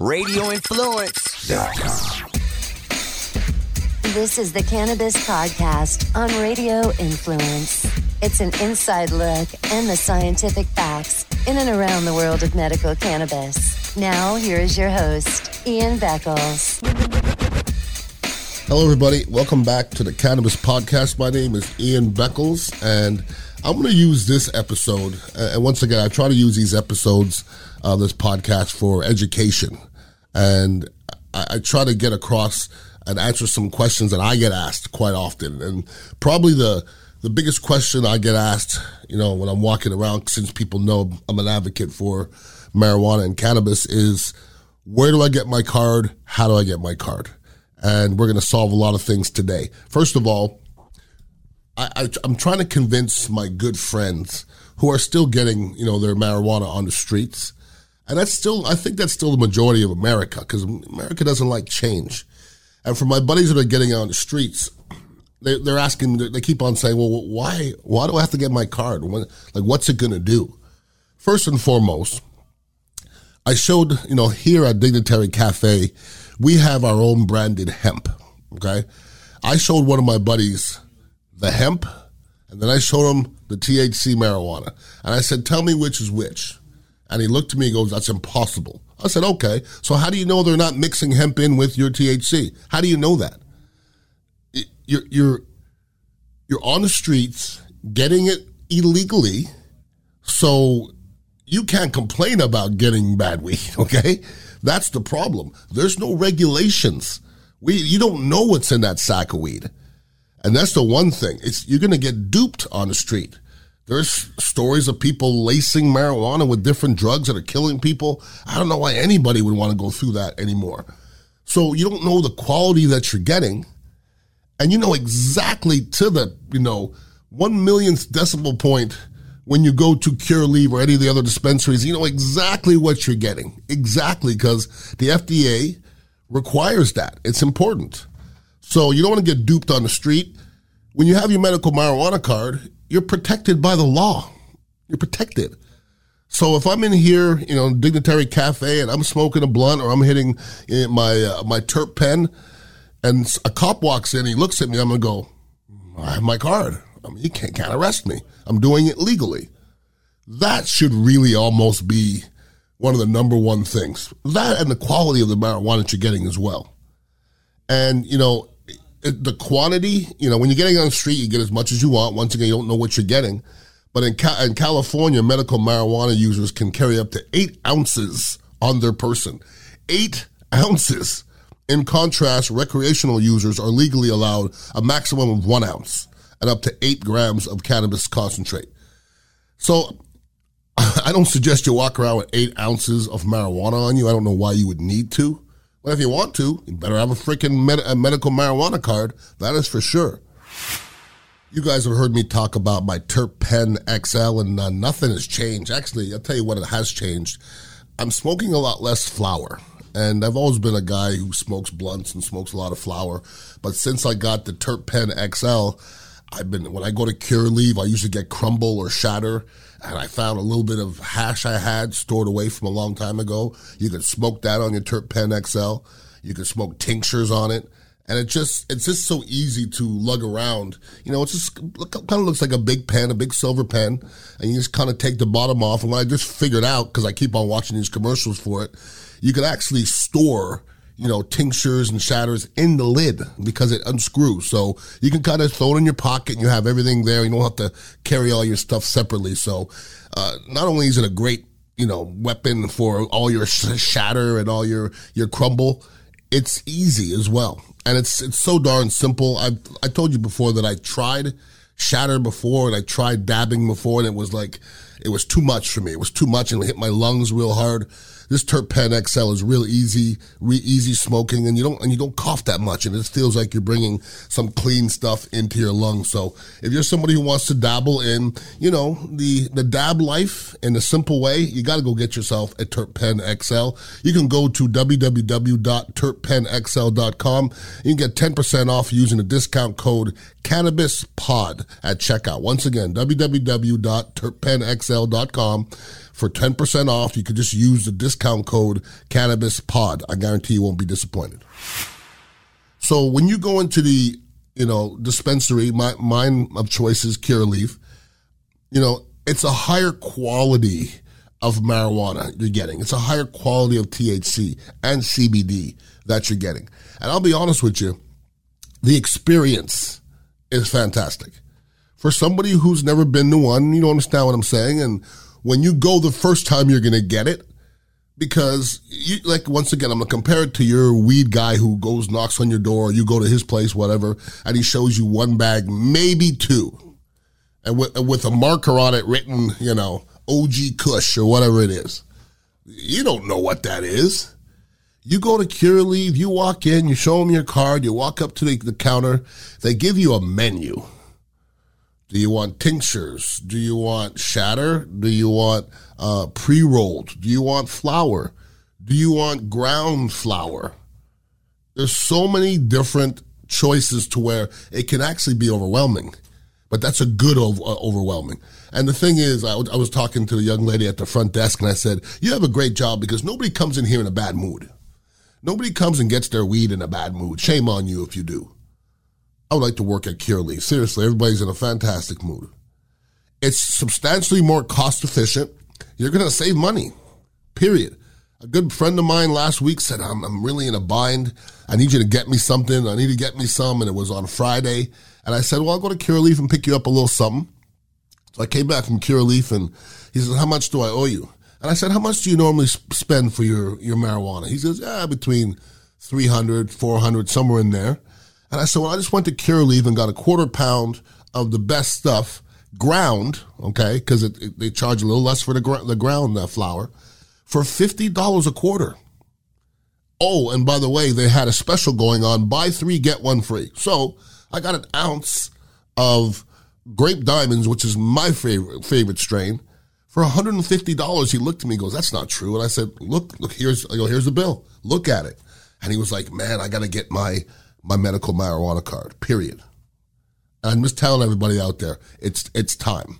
radioinfluence.com. This is the Cannabis Podcast on Radio Influence. It's an inside look and the scientific facts in and around the world of medical cannabis. Now, here is your host, Ian Beckles. Hello, everybody. Welcome back to the Cannabis Podcast. My name is Ian Beckles, and I'm going to use this episode. Uh, and once again, I try to use these episodes, uh, this podcast, for education. And I, I try to get across and answer some questions that I get asked quite often. And probably the the biggest question I get asked, you know, when I'm walking around, since people know I'm an advocate for marijuana and cannabis, is where do I get my card? How do I get my card? And we're going to solve a lot of things today. First of all, I, I'm trying to convince my good friends who are still getting, you know, their marijuana on the streets. And that's still, I think that's still the majority of America because America doesn't like change. And for my buddies that are getting out on the streets, they, they're asking, they keep on saying, well, why, why do I have to get my card? Like, what's it going to do? First and foremost, I showed, you know, here at Dignitary Cafe, we have our own branded hemp. Okay. I showed one of my buddies the hemp and then I showed him the THC marijuana. And I said, tell me which is which. And he looked at me and goes, that's impossible. I said, okay. So how do you know they're not mixing hemp in with your THC? How do you know that? You're, you're, you're on the streets getting it illegally. So you can't complain about getting bad weed. Okay. That's the problem. There's no regulations. We, you don't know what's in that sack of weed. And that's the one thing. It's, you're going to get duped on the street. There's stories of people lacing marijuana with different drugs that are killing people. I don't know why anybody would want to go through that anymore. So you don't know the quality that you're getting, and you know exactly to the you know one millionth decibel point when you go to Curaleaf or any of the other dispensaries. You know exactly what you're getting, exactly because the FDA requires that. It's important. So you don't want to get duped on the street. When you have your medical marijuana card, you're protected by the law. You're protected. So if I'm in here, you know, Dignitary Cafe, and I'm smoking a blunt, or I'm hitting eh, my uh, my terp pen, and a cop walks in, he looks at me, I'm gonna go, I have my card. I mean, can't, can't arrest me. I'm doing it legally. That should really almost be one of the number one things. That and the quality of the marijuana that you're getting as well. And you know, the quantity, you know, when you're getting on the street, you get as much as you want. Once again, you don't know what you're getting. But in, in California, medical marijuana users can carry up to eight ounces on their person. Eight ounces. In contrast, recreational users are legally allowed a maximum of one ounce and up to eight grams of cannabis concentrate. So I don't suggest you walk around with eight ounces of marijuana on you. I don't know why you would need to. But if you want to, you better have a freaking med- a medical marijuana card. That is for sure. You guys have heard me talk about my Terp Pen XL, and uh, nothing has changed. Actually, I'll tell you what it has changed. I'm smoking a lot less flower, and I've always been a guy who smokes blunts and smokes a lot of flower. But since I got the Terp Pen XL, I've been when I go to Curaleaf, I usually get crumble or shatter and I found a little bit of hash I had stored away from a long time ago. You can smoke that on your Terp Pen XL. You can smoke tinctures on it. And it just, it's just so easy to lug around. You know, it just kind of looks like a big pen, a big silver pen, and you just kind of take the bottom off. And what I just figured out, because I keep on watching these commercials for it, you could actually store you know, tinctures and shatters in the lid because it unscrews. So you can kind of throw it in your pocket and you have everything there. You don't have to carry all your stuff separately. So, uh, not only is it a great, you know, weapon for all your shatter and all your, your crumble, it's easy as well. And it's, it's so darn simple. I, I told you before that I tried shatter before and I tried dabbing before and it was like, it was too much for me. It was too much and it hit my lungs real hard. This Terp Pen XL is real easy, re- easy smoking, and you don't and you don't cough that much, and it feels like you're bringing some clean stuff into your lungs. So if you're somebody who wants to dabble in, you know, the the dab life in a simple way, you got to go get yourself a Terp Pen XL. You can go to www.terppenxl.com. You can get 10% off using the discount code Cannabis Pod at checkout. Once again, www.terppenxl.com for 10% off. You could just use the discount code cannabis pod. I guarantee you won't be disappointed. So when you go into the, you know, dispensary, my, mine of choice is Curaleaf. you know, it's a higher quality of marijuana you're getting. It's a higher quality of THC and CBD that you're getting. And I'll be honest with you, the experience is fantastic. For somebody who's never been to one, you don't understand what I'm saying. And when you go the first time, you're going to get it because you, like, once again, I'm to compare it to your weed guy who goes, knocks on your door, you go to his place, whatever, and he shows you one bag, maybe two. And with, with a marker on it written, you know, OG Kush or whatever it is. You don't know what that is. You go to Curaleaf, you walk in, you show them your card, you walk up to the, the counter, they give you a menu. Do you want tinctures? Do you want shatter? Do you want uh, pre rolled? Do you want flower? Do you want ground flower? There's so many different choices to where it can actually be overwhelming, but that's a good uh, overwhelming. And the thing is, I, w- I was talking to the young lady at the front desk and I said, You have a great job because nobody comes in here in a bad mood. Nobody comes and gets their weed in a bad mood. Shame on you if you do. I would like to work at Curaleaf. Seriously, everybody's in a fantastic mood. It's substantially more cost efficient. You're going to save money, period. A good friend of mine last week said, I'm, I'm really in a bind. I need you to get me something. I need to get me some. And it was on Friday. And I said, Well, I'll go to Curaleaf and pick you up a little something. So I came back from Curaleaf and he said, How much do I owe you? And I said, How much do you normally spend for your, your marijuana? He says, Yeah, between 300, 400, somewhere in there. And I said, Well, I just went to Curaleaf and got a quarter pound of the best stuff, ground, okay, because they charge a little less for the, gr- the ground uh, flower, for $50 a quarter. Oh, and by the way, they had a special going on buy three, get one free. So I got an ounce of grape diamonds, which is my favorite favorite strain, for $150. He looked at me and goes, That's not true. And I said, Look, look, here's go, here's the bill. Look at it. And he was like, Man, I gotta get my my medical marijuana card. Period. And I'm just telling everybody out there, it's it's time.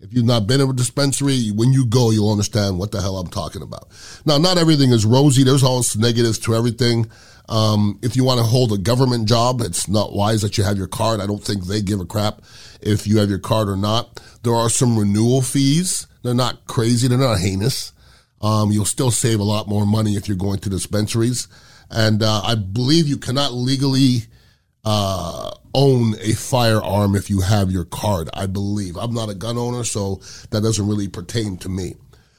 If you've not been in a dispensary, when you go, you'll understand what the hell I'm talking about. Now, not everything is rosy. There's always negatives to everything. Um, if you want to hold a government job, it's not wise that you have your card. I don't think they give a crap if you have your card or not. There are some renewal fees. They're not crazy. They're not heinous. Um, you'll still save a lot more money if you're going to dispensaries. And uh, I believe you cannot legally uh, own a firearm if you have your card. I believe I'm not a gun owner, so that doesn't really pertain to me.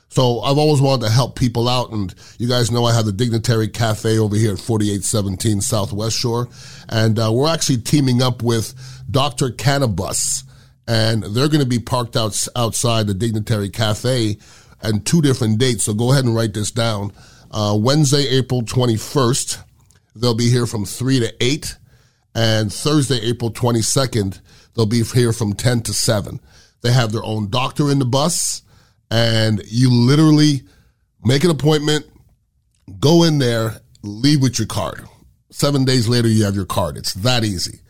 So I've always wanted to help people out, and you guys know I have the Dignitary Cafe over here at 4817 Southwest Shore, and uh, we're actually teaming up with Dr. Cannabis, and they're going to be parked out outside the Dignitary Cafe, and two different dates. So go ahead and write this down. Uh, Wednesday, April 21st, they'll be here from 3 to 8. And Thursday, April 22nd, they'll be here from 10 to 7. They have their own doctor in the bus, and you literally make an appointment, go in there, leave with your card. Seven days later, you have your card. It's that easy.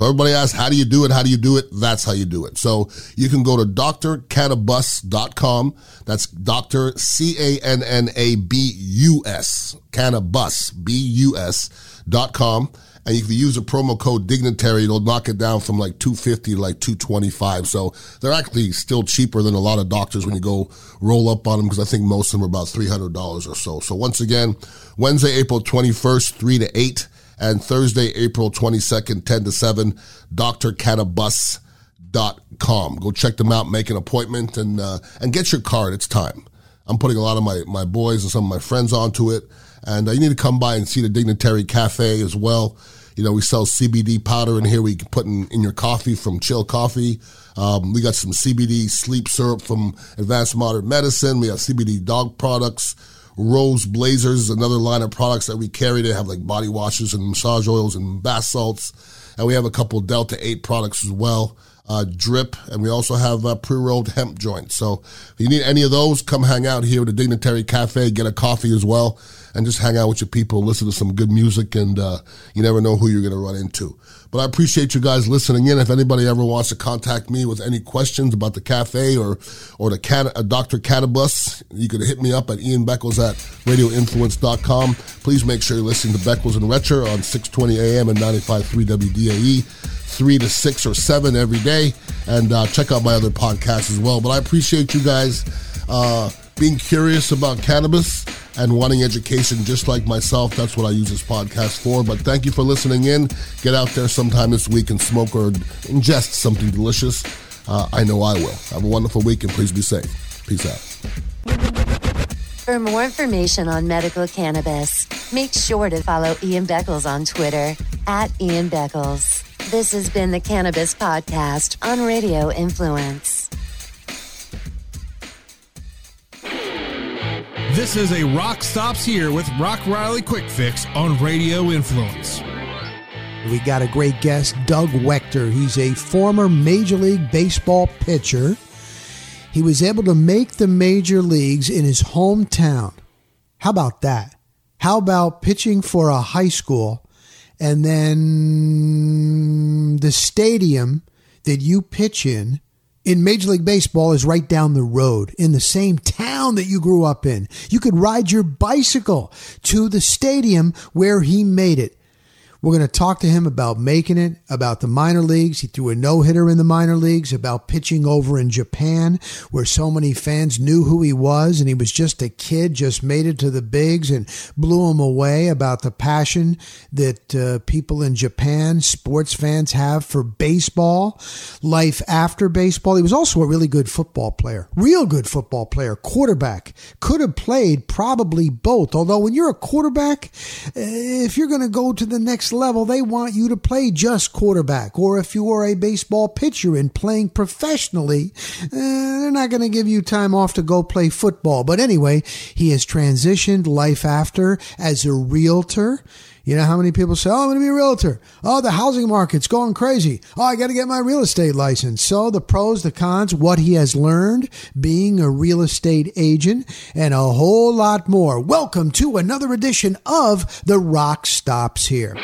So everybody asks, how do you do it? How do you do it? That's how you do it. So you can go to drcannabus.com. That's Dr. C-A-N-N-A-B-U-S, cannabis, B-U-S dot com. And if you use a promo code dignitary, it'll knock it down from like 250 to like 225. So they're actually still cheaper than a lot of doctors when you go roll up on them because I think most of them are about $300 or so. So once again, Wednesday, April 21st, 3 to 8 and Thursday, April 22nd, 10 to 7, drcannabus.com. Go check them out, make an appointment, and, uh, and get your card. It's time. I'm putting a lot of my, my boys and some of my friends onto it. And uh, you need to come by and see the Dignitary Cafe as well. You know, we sell CBD powder in here. We can put in, in your coffee from Chill Coffee. Um, we got some CBD sleep syrup from Advanced Modern Medicine. We have CBD dog products. Rose Blazers, another line of products that we carry. They have like body washes and massage oils and bath salts. And we have a couple Delta 8 products as well. Uh, drip, and we also have uh, pre-rolled hemp joints. So if you need any of those, come hang out here at the Dignitary Cafe, get a coffee as well, and just hang out with your people, listen to some good music, and uh, you never know who you're going to run into. But I appreciate you guys listening in. If anybody ever wants to contact me with any questions about the cafe or or the can, uh, Dr. Cannabis, you can hit me up at Ian Beckles at radioinfluence.com. Please make sure you're listening to Beckles and Retcher on 620 AM and 95.3 WDAE three to six or seven every day, and uh, check out my other podcasts as well. But I appreciate you guys uh, being curious about cannabis and wanting education just like myself. That's what I use this podcast for. But thank you for listening in. Get out there sometime this week and smoke or ingest something delicious. Uh, I know I will. Have a wonderful week and please be safe. Peace out. For more information on medical cannabis, make sure to follow Ian Beckles on Twitter at Ian Beckles. This has been the Cannabis Podcast on Radio Influence. This is a Rock Stops Here with Rock Riley Quick Fix on Radio Influence. We got a great guest, Doug Waechter. He's a former Major League Baseball pitcher. He was able to make the major leagues in his hometown. How about that? How about pitching for a high school and then the stadium that you pitch in in Major League Baseball is right down the road in the same town that you grew up in. You could ride your bicycle to the stadium where he made it. We're going to talk to him about making it, about the minor leagues. He threw a no hitter in the minor leagues, about pitching over in Japan, where so many fans knew who he was, and he was just a kid, just made it to the bigs and blew him away. About the passion that uh, people in Japan, sports fans, have for baseball, life after baseball. He was also a really good football player, real good football player, quarterback. Could have played probably both. Although when you're a quarterback, uh, if you're going to go to the next level, they want you to play just quarterback. Or if you are a baseball pitcher and playing professionally, uh, they're not going to give you time off to go play football. But anyway, he has transitioned life after as a realtor. You know how many people say, Oh, I'm going to be a realtor. Oh, the housing market's going crazy. Oh, I got to get my real estate license. So the pros, the cons, what he has learned being a real estate agent, and a whole lot more. Welcome to another edition of The Rock Stops Here.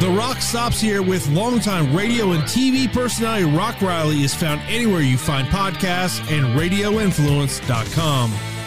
The Rock Stops Here with longtime radio and TV personality Rock Riley is found anywhere you find podcasts and radioinfluence.com.